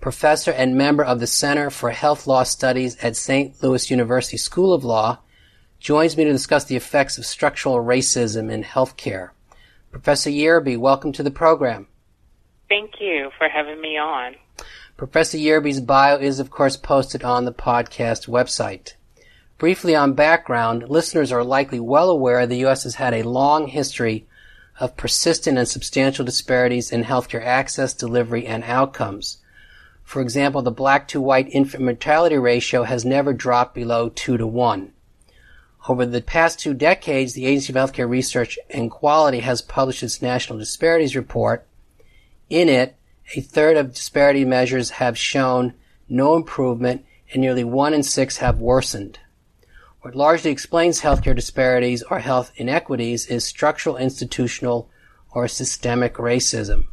professor and member of the Center for Health Law Studies at St. Louis University School of Law, joins me to discuss the effects of structural racism in healthcare. Professor Yearby, welcome to the program. Thank you for having me on. Professor Yearby's bio is, of course, posted on the podcast website. Briefly on background, listeners are likely well aware the U.S. has had a long history of persistent and substantial disparities in healthcare access, delivery, and outcomes. For example, the black to white infant mortality ratio has never dropped below 2 to 1. Over the past two decades, the Agency of Healthcare Research and Quality has published its National Disparities Report. In it, a third of disparity measures have shown no improvement and nearly one in six have worsened. What largely explains healthcare disparities or health inequities is structural, institutional, or systemic racism.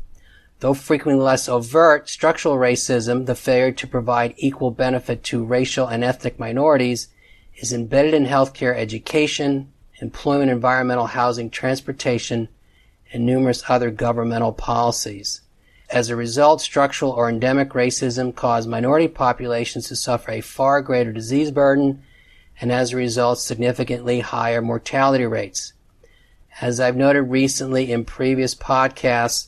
Though frequently less overt, structural racism, the failure to provide equal benefit to racial and ethnic minorities, is embedded in healthcare education, employment, environmental housing, transportation, and numerous other governmental policies. As a result, structural or endemic racism cause minority populations to suffer a far greater disease burden and as a result, significantly higher mortality rates. As I've noted recently in previous podcasts,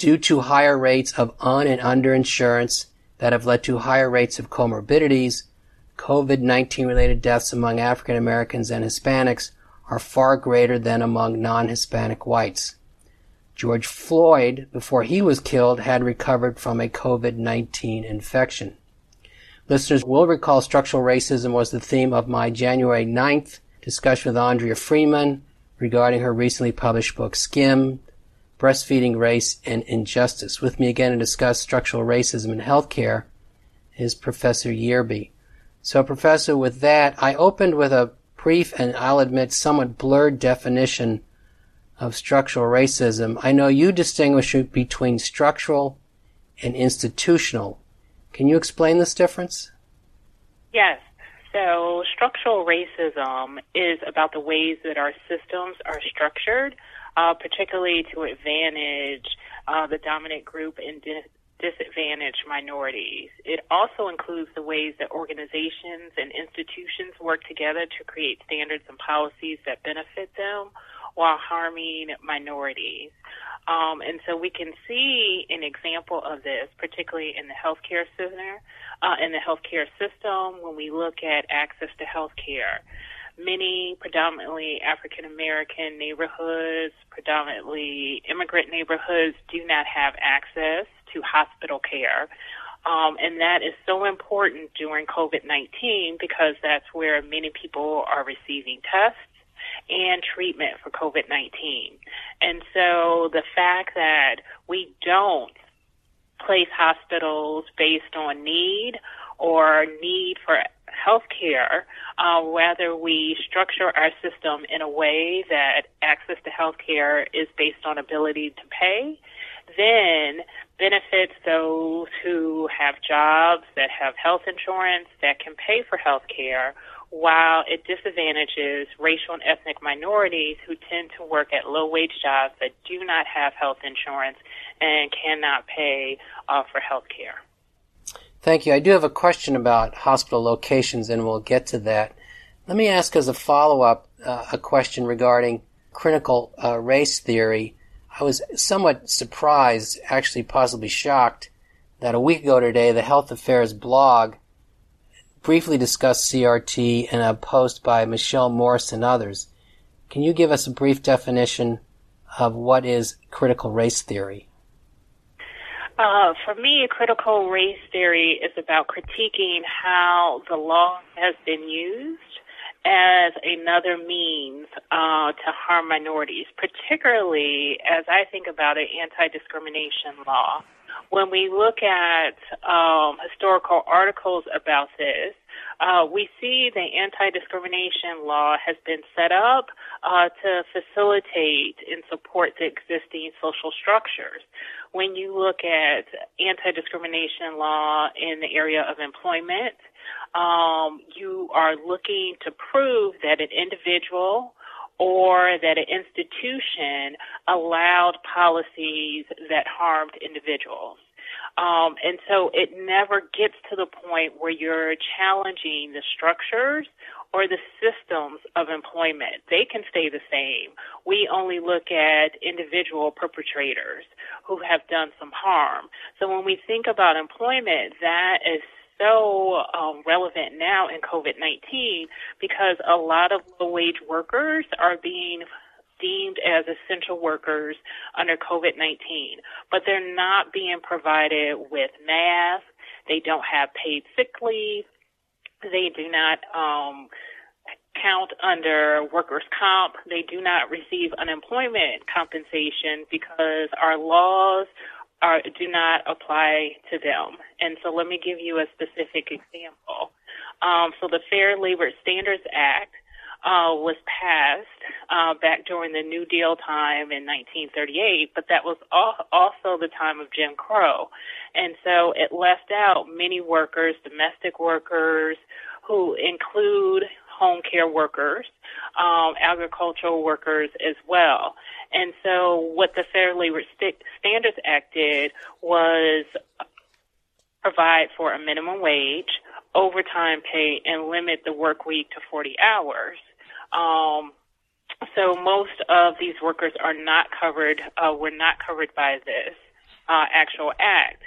due to higher rates of un and underinsurance that have led to higher rates of comorbidities, COVID-19 related deaths among African Americans and Hispanics are far greater than among non-Hispanic whites. George Floyd, before he was killed, had recovered from a COVID-19 infection. Listeners will recall structural racism was the theme of my January 9th discussion with Andrea Freeman regarding her recently published book, Skim, breastfeeding, race, and injustice. With me again to discuss structural racism in healthcare is Professor Yearby. So, Professor, with that, I opened with a brief and I'll admit somewhat blurred definition of structural racism. I know you distinguish between structural and institutional. Can you explain this difference? Yes. So, structural racism is about the ways that our systems are structured uh, particularly to advantage uh, the dominant group and dis- minorities. It also includes the ways that organizations and institutions work together to create standards and policies that benefit them while harming minorities. Um, and so we can see an example of this, particularly in the healthcare center, uh, in the healthcare system, when we look at access to healthcare many predominantly African American neighborhoods, predominantly immigrant neighborhoods, do not have access to hospital care. Um, and that is so important during COVID 19 because that's where many people are receiving tests and treatment for COVID 19. And so the fact that we don't place hospitals based on need or need for health care, uh, whether we structure our system in a way that access to health care is based on ability to pay, then benefits those who have jobs that have health insurance that can pay for health care while it disadvantages racial and ethnic minorities who tend to work at low wage jobs that do not have health insurance and cannot pay uh, for health care. Thank you. I do have a question about hospital locations, and we'll get to that. Let me ask as a follow up uh, a question regarding critical uh, race theory. I was somewhat surprised, actually possibly shocked, that a week ago today, the Health Affairs blog briefly discussed CRT in a post by Michelle Morris and others. Can you give us a brief definition of what is critical race theory? Uh, for me, critical race theory is about critiquing how the law has been used as another means uh, to harm minorities, particularly as I think about an anti discrimination law when we look at um, historical articles about this, uh, we see the anti-discrimination law has been set up uh, to facilitate and support the existing social structures. When you look at anti-discrimination law in the area of employment, um, you are looking to prove that an individual or that an institution allowed policies that harmed individuals. Um, and so it never gets to the point where you're challenging the structures or the systems of employment. They can stay the same. We only look at individual perpetrators who have done some harm. So when we think about employment, that is so um, relevant now in COVID-19 because a lot of low wage workers are being deemed as essential workers under COVID-19, but they're not being provided with masks. They don't have paid sick leave. They do not um, count under workers' comp. They do not receive unemployment compensation because our laws are, do not apply to them. And so let me give you a specific example. Um, so the Fair Labor Standards Act uh, was passed uh, back during the New Deal time in 1938, but that was also the time of Jim Crow. And so it left out many workers, domestic workers, who include home care workers, um, agricultural workers as well. What the Fair Labor Standards Act did was provide for a minimum wage, overtime pay, and limit the work week to 40 hours. Um, so most of these workers are not covered, uh, were not covered by this uh, actual act.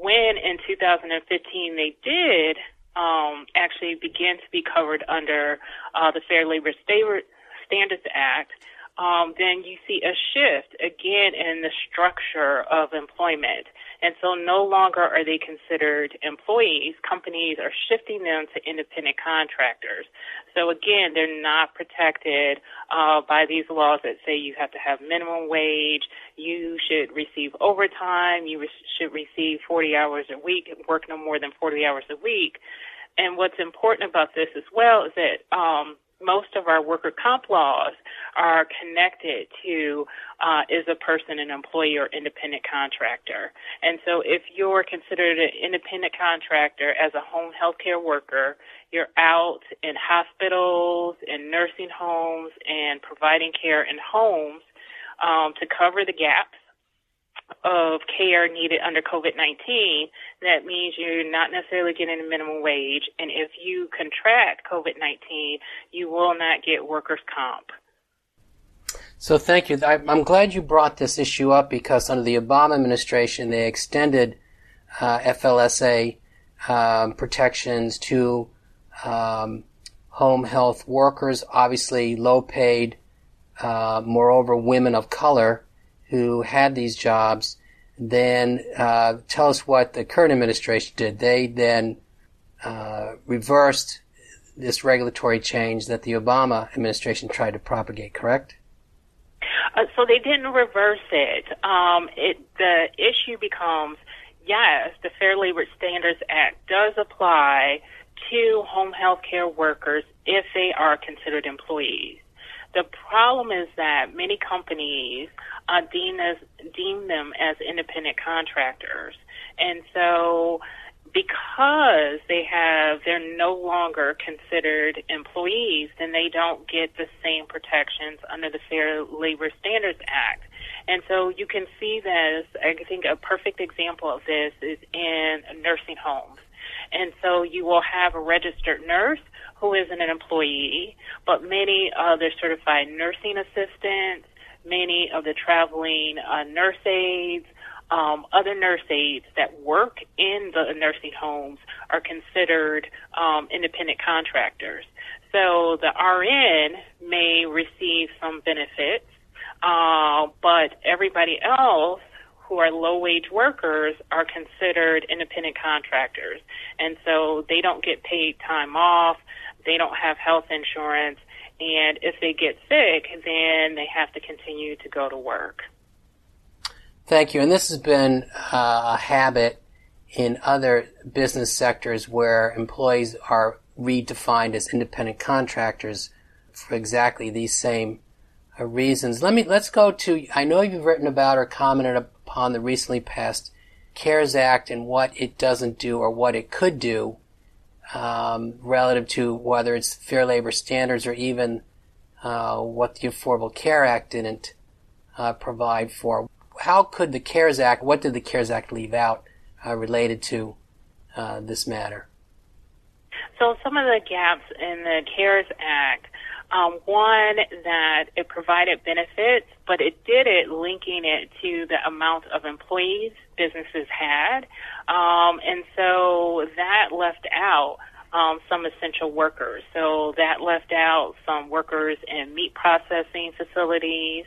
When in 2015 they did um, actually begin to be covered under uh, the Fair Labor Standards Act, um, then you see a shift again in the structure of employment. And so no longer are they considered employees. Companies are shifting them to independent contractors. So again, they're not protected uh, by these laws that say you have to have minimum wage, you should receive overtime, you re- should receive 40 hours a week, work no more than 40 hours a week. And what's important about this as well is that um, most of our worker comp laws are connected to uh, is a person an employee or independent contractor. And so if you're considered an independent contractor as a home health care worker, you're out in hospitals, in nursing homes, and providing care in homes um, to cover the gaps of care needed under COVID-19, that means you're not necessarily getting a minimum wage. And if you contract COVID-19, you will not get workers' comp. So thank you. I'm glad you brought this issue up because under the Obama administration, they extended uh, FLSA um, protections to um, home health workers, obviously low paid, uh, moreover women of color who had these jobs then uh, tell us what the current administration did. They then uh, reversed this regulatory change that the Obama administration tried to propagate, correct? Uh, so they didn't reverse it. Um, it. The issue becomes, yes, the Fair Labor Standards Act does apply to home health care workers if they are considered employees. The problem is that many companies uh, deem as deem them as independent contractors, and so because they have they're no longer considered employees, then they don't get the same protections under the Fair Labor Standards Act. And so you can see this. I think a perfect example of this is in nursing homes. And so you will have a registered nurse who isn't an employee, but many other certified nursing assistants, many of the traveling uh, nurse aides, um, other nurse aides that work in the nursing homes are considered um, independent contractors. So the RN may receive some benefits, uh, but everybody else who are low wage workers are considered independent contractors. And so they don't get paid time off they don't have health insurance, and if they get sick, then they have to continue to go to work. Thank you. And this has been uh, a habit in other business sectors where employees are redefined as independent contractors for exactly these same uh, reasons. Let me let's go to. I know you've written about or commented upon the recently passed CARES Act and what it doesn't do or what it could do um, relative to whether it's fair labor standards or even uh, what the Affordable Care Act didn't uh, provide for. How could the CARES Act? What did the CARES Act leave out uh, related to uh, this matter? So some of the gaps in the CARES Act um, one, that it provided benefits, but it did it linking it to the amount of employees businesses had. Um, and so that left out um, some essential workers. So that left out some workers in meat processing facilities,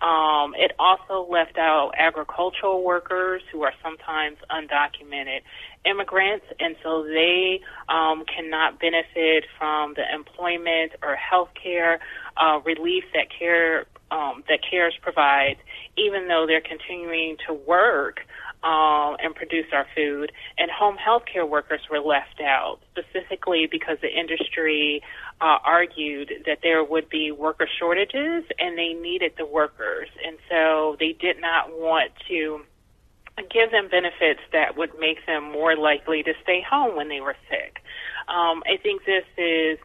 um, it also left out agricultural workers who are sometimes undocumented immigrants, and so they um, cannot benefit from the employment or health care uh, relief that care um, that CARES provides, even though they're continuing to work um, and produce our food. And home health care workers were left out, specifically because the industry uh, argued that there would be worker shortages and they needed the workers. And so they did not want to give them benefits that would make them more likely to stay home when they were sick. Um, I think this is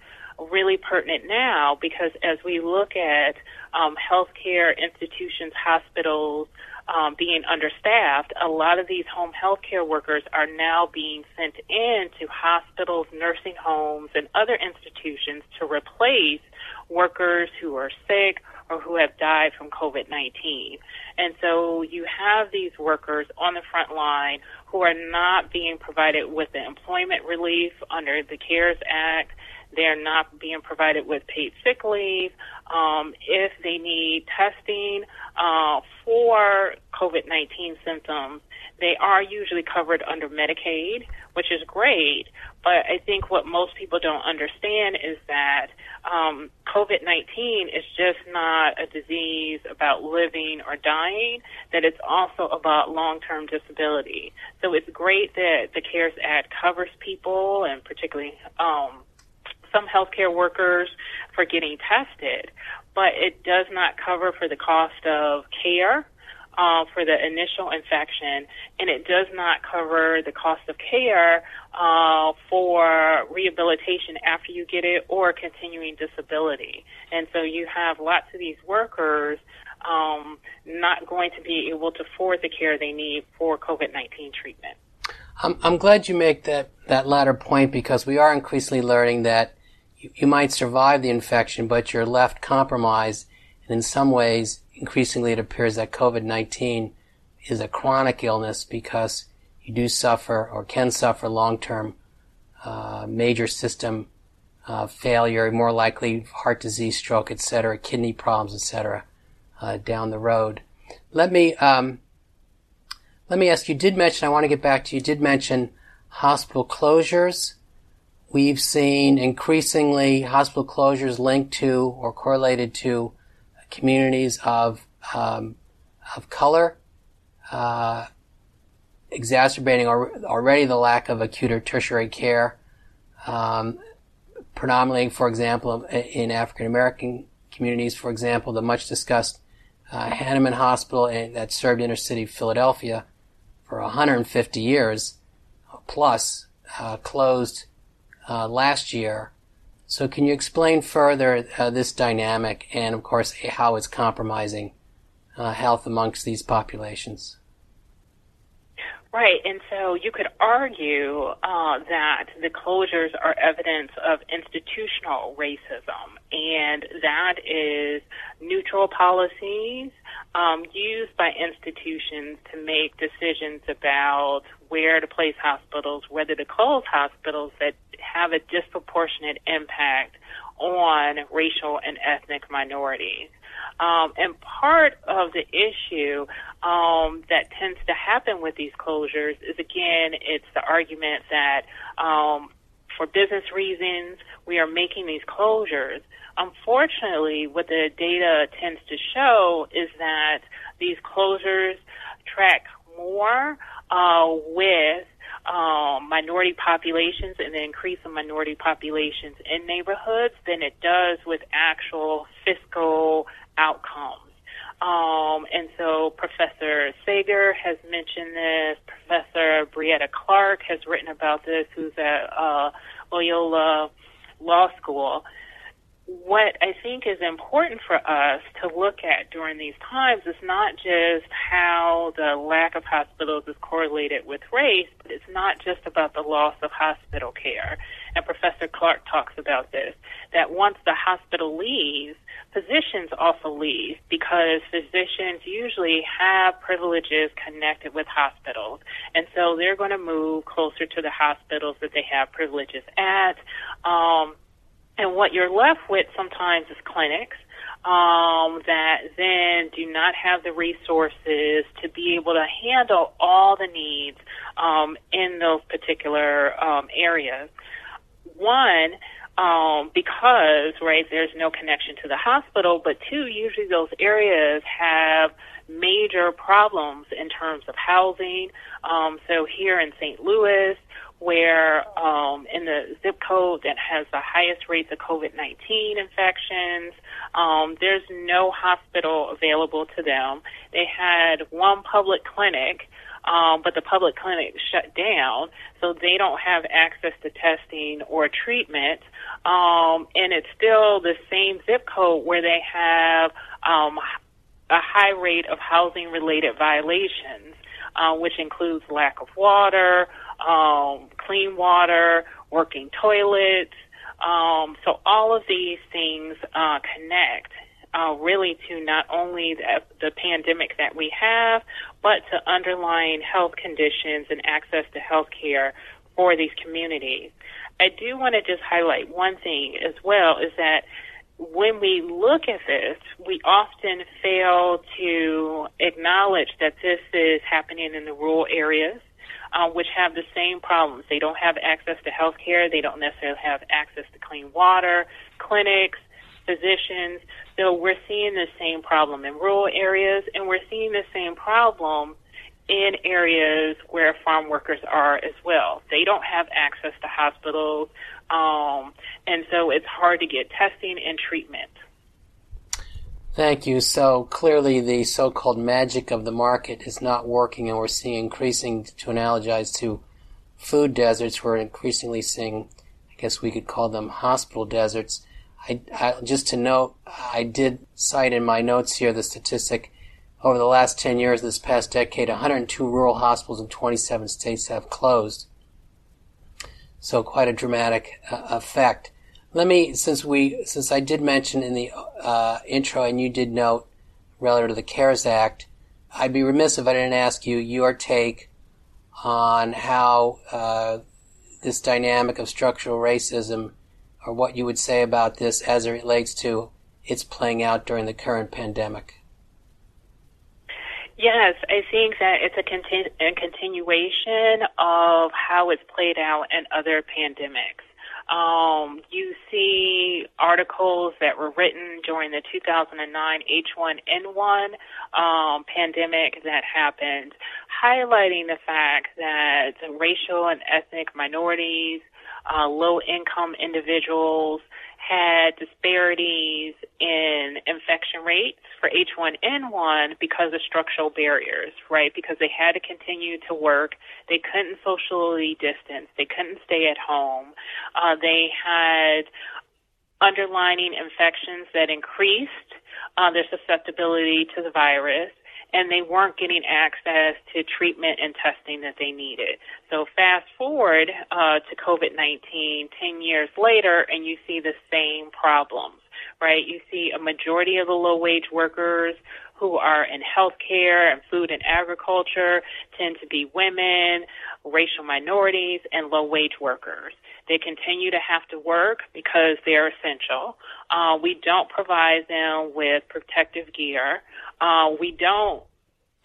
really pertinent now because as we look at um, healthcare institutions, hospitals, um, being understaffed, a lot of these home health care workers are now being sent in to hospitals, nursing homes, and other institutions to replace workers who are sick or who have died from COVID 19. And so you have these workers on the front line who are not being provided with the employment relief under the CARES Act. They're not being provided with paid sick leave. Um, if they need testing uh, for COVID 19 symptoms, they are usually covered under Medicaid, which is great. But I think what most people don't understand is that um, COVID 19 is just not a disease about living or dying, that it's also about long term disability. So it's great that the CARES Act covers people and particularly um, some healthcare workers for getting tested, but it does not cover for the cost of care. Uh, for the initial infection, and it does not cover the cost of care uh, for rehabilitation after you get it or continuing disability. And so you have lots of these workers um, not going to be able to afford the care they need for COVID 19 treatment. I'm, I'm glad you make that, that latter point because we are increasingly learning that you, you might survive the infection, but you're left compromised. And in some ways, increasingly it appears that COVID-19 is a chronic illness because you do suffer or can suffer long-term uh, major system uh, failure, more likely heart disease, stroke, etc., kidney problems, etc., uh, down the road. Let me um, let me ask you. Did mention? I want to get back to you. Did mention hospital closures we've seen increasingly hospital closures linked to or correlated to communities of um, of color, uh, exacerbating already the lack of acute or tertiary care. Um, predominantly, for example, in African American communities, for example, the much discussed uh, Hahnemann Hospital that served inner city Philadelphia for 150 years plus uh, closed uh, last year. So can you explain further uh, this dynamic and, of course, how it's compromising uh, health amongst these populations? Right, and so you could argue uh, that the closures are evidence of institutional racism, and that is neutral policies um, used by institutions to make decisions about where to place hospitals, whether to close hospitals that have a disproportionate impact on racial and ethnic minorities. Um, and part of the issue um, that tends to happen with these closures is again, it's the argument that um, for business reasons we are making these closures. Unfortunately, what the data tends to show is that these closures track more uh, with um, minority populations and the increase of minority populations in neighborhoods than it does with actual fiscal outcomes. Um, and so Professor Sager has mentioned this. Professor Brietta Clark has written about this, who's at uh, Loyola Law School what I think is important for us to look at during these times is not just how the lack of hospitals is correlated with race, but it's not just about the loss of hospital care. And Professor Clark talks about this, that once the hospital leaves, physicians also leave because physicians usually have privileges connected with hospitals. And so they're going to move closer to the hospitals that they have privileges at. Um, and what you're left with sometimes is clinics um, that then do not have the resources to be able to handle all the needs um, in those particular um, areas. One, um, because right there's no connection to the hospital, but two, usually those areas have major problems in terms of housing. Um, so here in St. Louis, where um, in the zip code that has the highest rates of COVID 19 infections, um, there's no hospital available to them. They had one public clinic. Um, but the public clinic shut down, so they don't have access to testing or treatment. Um, and it's still the same zip code where they have um, a high rate of housing related violations, uh, which includes lack of water, um, clean water, working toilets. Um, so all of these things uh, connect uh, really to not only the, the pandemic that we have, but to underlying health conditions and access to health care for these communities. I do want to just highlight one thing as well is that when we look at this, we often fail to acknowledge that this is happening in the rural areas uh, which have the same problems. They don't have access to health care. They don't necessarily have access to clean water, clinics, physicians. So we're seeing the same problem in rural areas, and we're seeing the same problem in areas where farm workers are as well. They don't have access to hospitals, um, and so it's hard to get testing and treatment. Thank you. So clearly, the so-called magic of the market is not working, and we're seeing increasing. To analogize to food deserts, we're increasingly seeing. I guess we could call them hospital deserts. I, I, just to note, I did cite in my notes here the statistic over the last 10 years, this past decade, 102 rural hospitals in 27 states have closed. So quite a dramatic uh, effect. Let me, since we, since I did mention in the uh, intro and you did note relative to the CARES Act, I'd be remiss if I didn't ask you your take on how uh, this dynamic of structural racism, or what you would say about this as it relates to its playing out during the current pandemic. Yes, I think that it's a, continu- a continuation of how it's played out in other pandemics. Um, you see articles that were written during the 2009 H1N1 um, pandemic that happened, highlighting the fact that racial and ethnic minorities, uh, low income individuals, had disparities in infection rates for H1N1 because of structural barriers, right? Because they had to continue to work. They couldn't socially distance. They couldn't stay at home. Uh, they had underlining infections that increased uh, their susceptibility to the virus and they weren't getting access to treatment and testing that they needed. So fast forward uh, to COVID-19 10 years later, and you see the same problems, right? You see a majority of the low-wage workers who are in healthcare and food and agriculture tend to be women, racial minorities, and low-wage workers. They continue to have to work because they're essential. Uh, we don't provide them with protective gear. Uh, we don't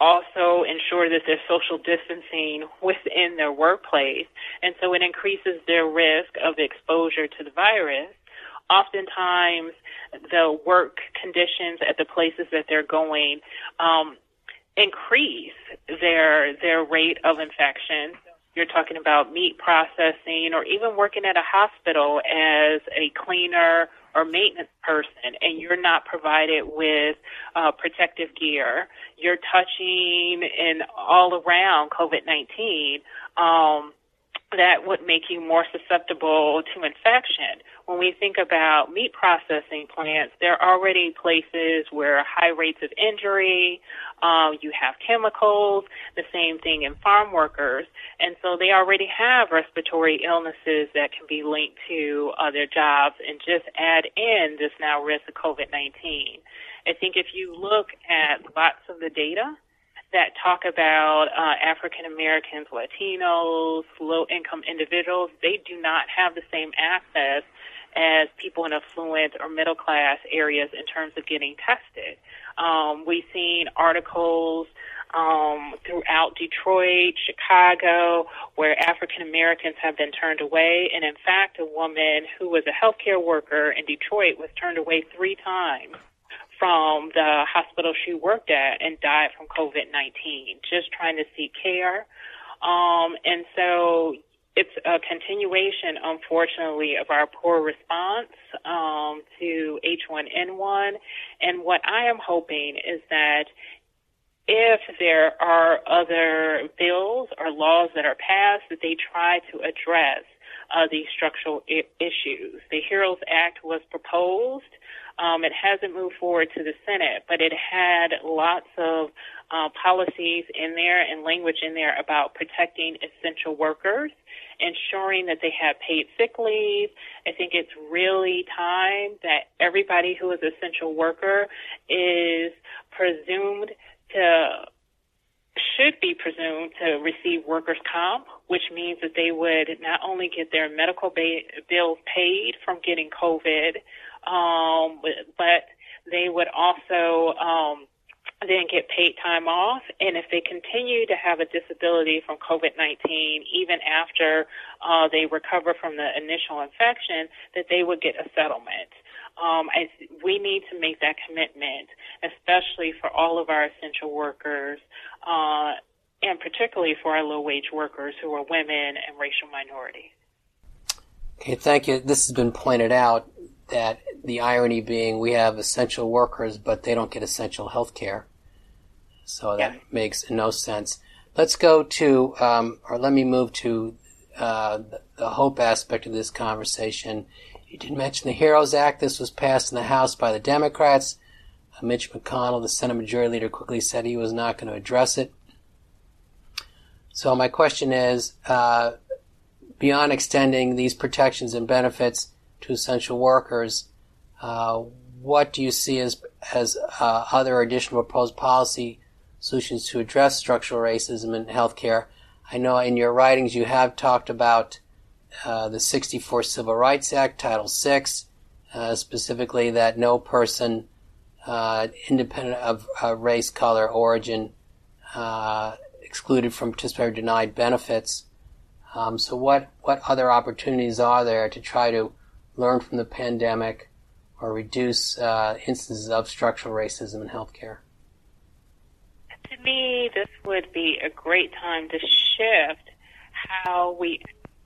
also ensure that there's social distancing within their workplace, and so it increases their risk of exposure to the virus. Oftentimes, the work conditions at the places that they're going um, increase their their rate of infection. You're talking about meat processing or even working at a hospital as a cleaner or maintenance person and you're not provided with uh, protective gear, you're touching and all around COVID-19, um, that would make you more susceptible to infection. When we think about meat processing plants, there are already places where high rates of injury, um, you have chemicals, the same thing in farm workers, and so they already have respiratory illnesses that can be linked to uh, their jobs, and just add in this now risk of COVID-19. I think if you look at lots of the data, that talk about uh, African Americans, Latinos, low income individuals, they do not have the same access as people in affluent or middle class areas in terms of getting tested. Um, we've seen articles um, throughout Detroit, Chicago, where African Americans have been turned away. And in fact, a woman who was a healthcare worker in Detroit was turned away three times from the hospital she worked at and died from COVID 19, just trying to seek care. Um, and so it's a continuation, unfortunately, of our poor response um, to H1N1. And what I am hoping is that if there are other bills or laws that are passed, that they try to address uh, these structural I- issues. The HEROES Act was proposed um, it hasn't moved forward to the Senate, but it had lots of uh, policies in there and language in there about protecting essential workers, ensuring that they have paid sick leave. I think it's really time that everybody who is an essential worker is presumed to should be presumed to receive workers' comp, which means that they would not only get their medical ba- bills paid from getting COVID, um, but they would also um, then get paid time off. And if they continue to have a disability from COVID 19, even after uh, they recover from the initial infection, that they would get a settlement. Um, we need to make that commitment, especially for all of our essential workers, uh, and particularly for our low wage workers who are women and racial minorities. Okay, thank you. This has been pointed out that the irony being we have essential workers, but they don't get essential health care. So that yeah. makes no sense. Let's go to, um, or let me move to uh, the, hope aspect of this conversation. You did mention the HEROES Act. This was passed in the House by the Democrats. Uh, Mitch McConnell, the Senate Majority Leader, quickly said he was not going to address it. So my question is, uh, beyond extending these protections and benefits to essential workers. Uh, what do you see as as uh, other additional proposed policy solutions to address structural racism in healthcare? I know in your writings you have talked about uh, the 64 Civil Rights Act, Title VI, uh, specifically that no person, uh, independent of uh, race, color, origin, excluded from participating or denied benefits. Um, so, what, what other opportunities are there to try to learn from the pandemic or reduce uh, instances of structural racism in healthcare? To me, this would be a great time to shift how we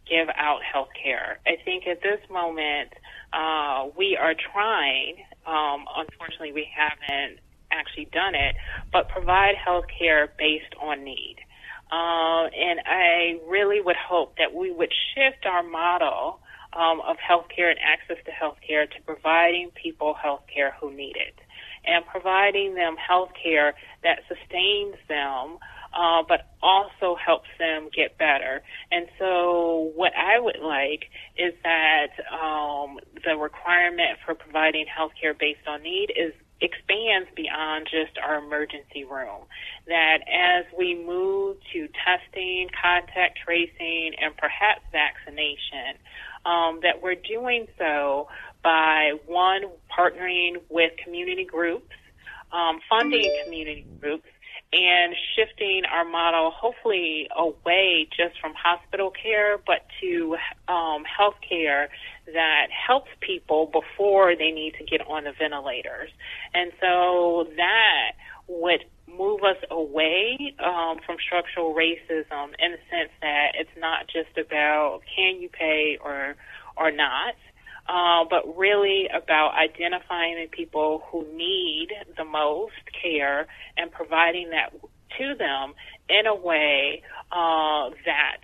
give out healthcare. I think at this moment, uh, we are trying, um, unfortunately, we haven't actually done it, but provide healthcare based on need. Uh, and I really would hope that we would shift our model um, of healthcare and access to healthcare to providing people healthcare who need it and providing them healthcare that sustains them uh, but also helps them get better. And so, what I would like is that um, the requirement for providing healthcare based on need is expands beyond just our emergency room. That as we move to testing, contact tracing, and perhaps vaccination, um, that we're doing so by one, partnering with community groups, um, funding community groups, and shifting our model hopefully away just from hospital care, but to um, health care that helps people before they need to get on the ventilators. And so that would move us away um, from structural racism in the sense that it's not just about can you pay or or not, uh, but really about identifying the people who need the most care and providing that to them in a way uh, that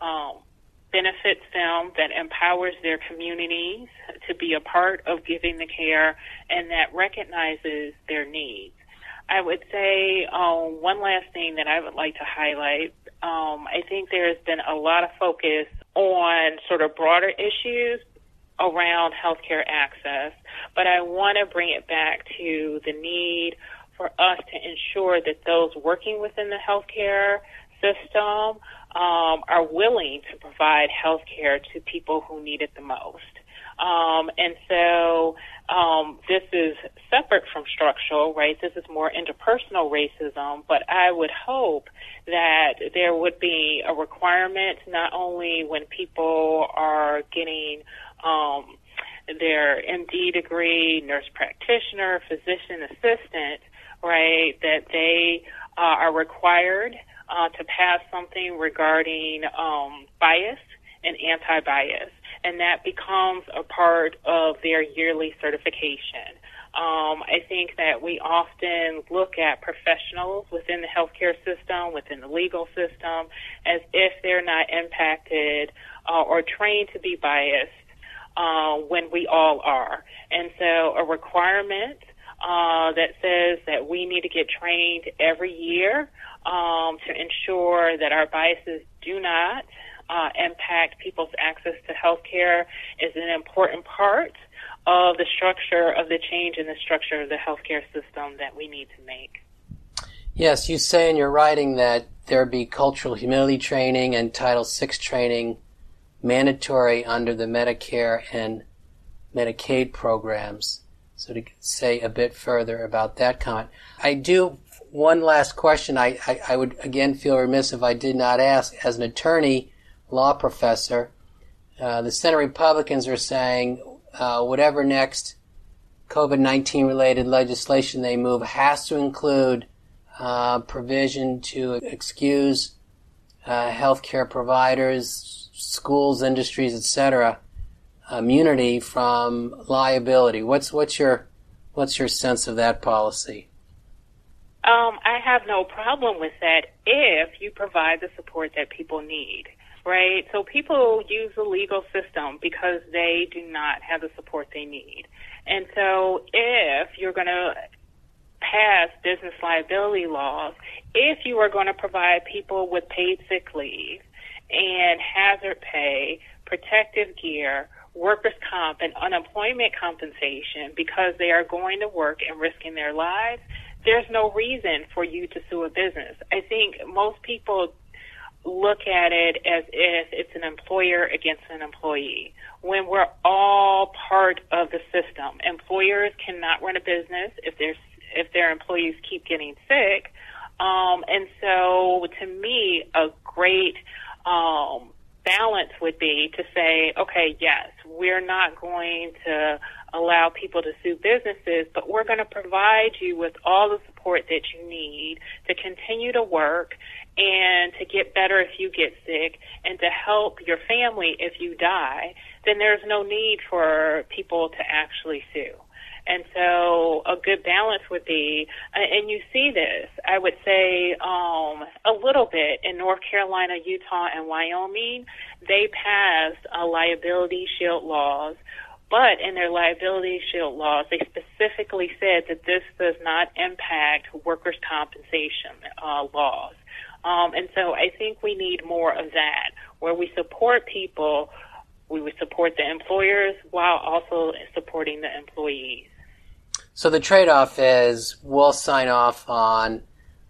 um, benefits them, that empowers their communities to be a part of giving the care, and that recognizes their needs. I would say um, one last thing that I would like to highlight. Um, I think there has been a lot of focus on sort of broader issues around healthcare access, but I want to bring it back to the need for us to ensure that those working within the healthcare system um, are willing to provide health care to people who need it the most. Um, and so um, this is separate from structural, right? This is more interpersonal racism, but I would hope that there would be a requirement not only when people are getting um, their MD degree, nurse practitioner, physician assistant, right, that they uh, are required uh, to pass something regarding um, bias and anti-bias, and that becomes a part of their yearly certification. Um, I think that we often look at professionals within the healthcare system, within the legal system, as if they're not impacted uh, or trained to be biased uh, when we all are. And so a requirement uh, that says that we need to get trained every year um, to ensure that our biases do not uh, impact people's access to health care is an important part of the structure of the change in the structure of the healthcare system that we need to make. Yes, you say in your writing that there be cultural humility training and Title VI training mandatory under the Medicare and Medicaid programs. So to say a bit further about that comment, I do one last question. I, I, I, would again feel remiss if I did not ask. As an attorney, law professor, uh, the Senate Republicans are saying uh, whatever next COVID 19 related legislation they move has to include uh, provision to excuse uh, healthcare providers, schools, industries, etc., immunity from liability. What's what's your what's your sense of that policy? Um, I have no problem with that if you provide the support that people need, right? So people use the legal system because they do not have the support they need. And so if you're going to pass business liability laws, if you are going to provide people with paid sick leave and hazard pay, protective gear, workers' comp, and unemployment compensation because they are going to work and risking their lives, there's no reason for you to sue a business. I think most people look at it as if it's an employer against an employee when we're all part of the system. Employers cannot run a business if their if their employees keep getting sick. Um, and so, to me, a great um, balance would be to say, okay, yes, we're not going to allow people to sue businesses, but we're going to provide you with all the support that you need to continue to work and to get better if you get sick and to help your family if you die, then there's no need for people to actually sue. And so a good balance would be, and you see this, I would say, um, a little bit in North Carolina, Utah, and Wyoming. They passed a liability shield laws but in their liability shield laws, they specifically said that this does not impact workers' compensation uh, laws. Um, and so I think we need more of that, where we support people, we would support the employers while also supporting the employees. So the trade off is we'll sign off on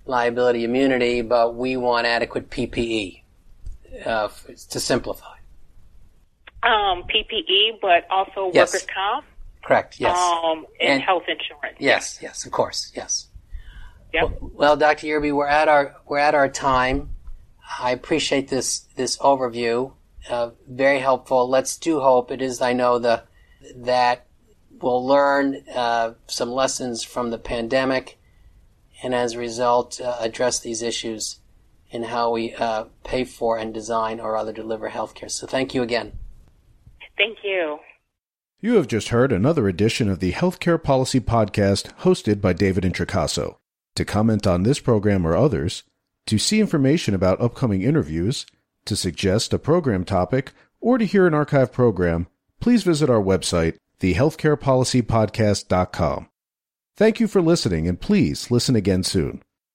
liability immunity, but we want adequate PPE uh, to simplify um, PPE, but also yes. workers' comp. Correct. Yes. Um, and, and, health insurance. Yes. Yes. Of course. Yes. Yep. Well, well, Dr. Yearby, we're at our we're at our time. I appreciate this this overview. Uh, very helpful. Let's do hope it is. I know the that we'll learn uh, some lessons from the pandemic, and as a result, uh, address these issues in how we uh, pay for and design or other deliver healthcare. So thank you again. Thank you. You have just heard another edition of the Healthcare Policy Podcast hosted by David Introcaso. To comment on this program or others, to see information about upcoming interviews, to suggest a program topic, or to hear an archive program, please visit our website, thehealthcarepolicypodcast.com. Thank you for listening, and please listen again soon.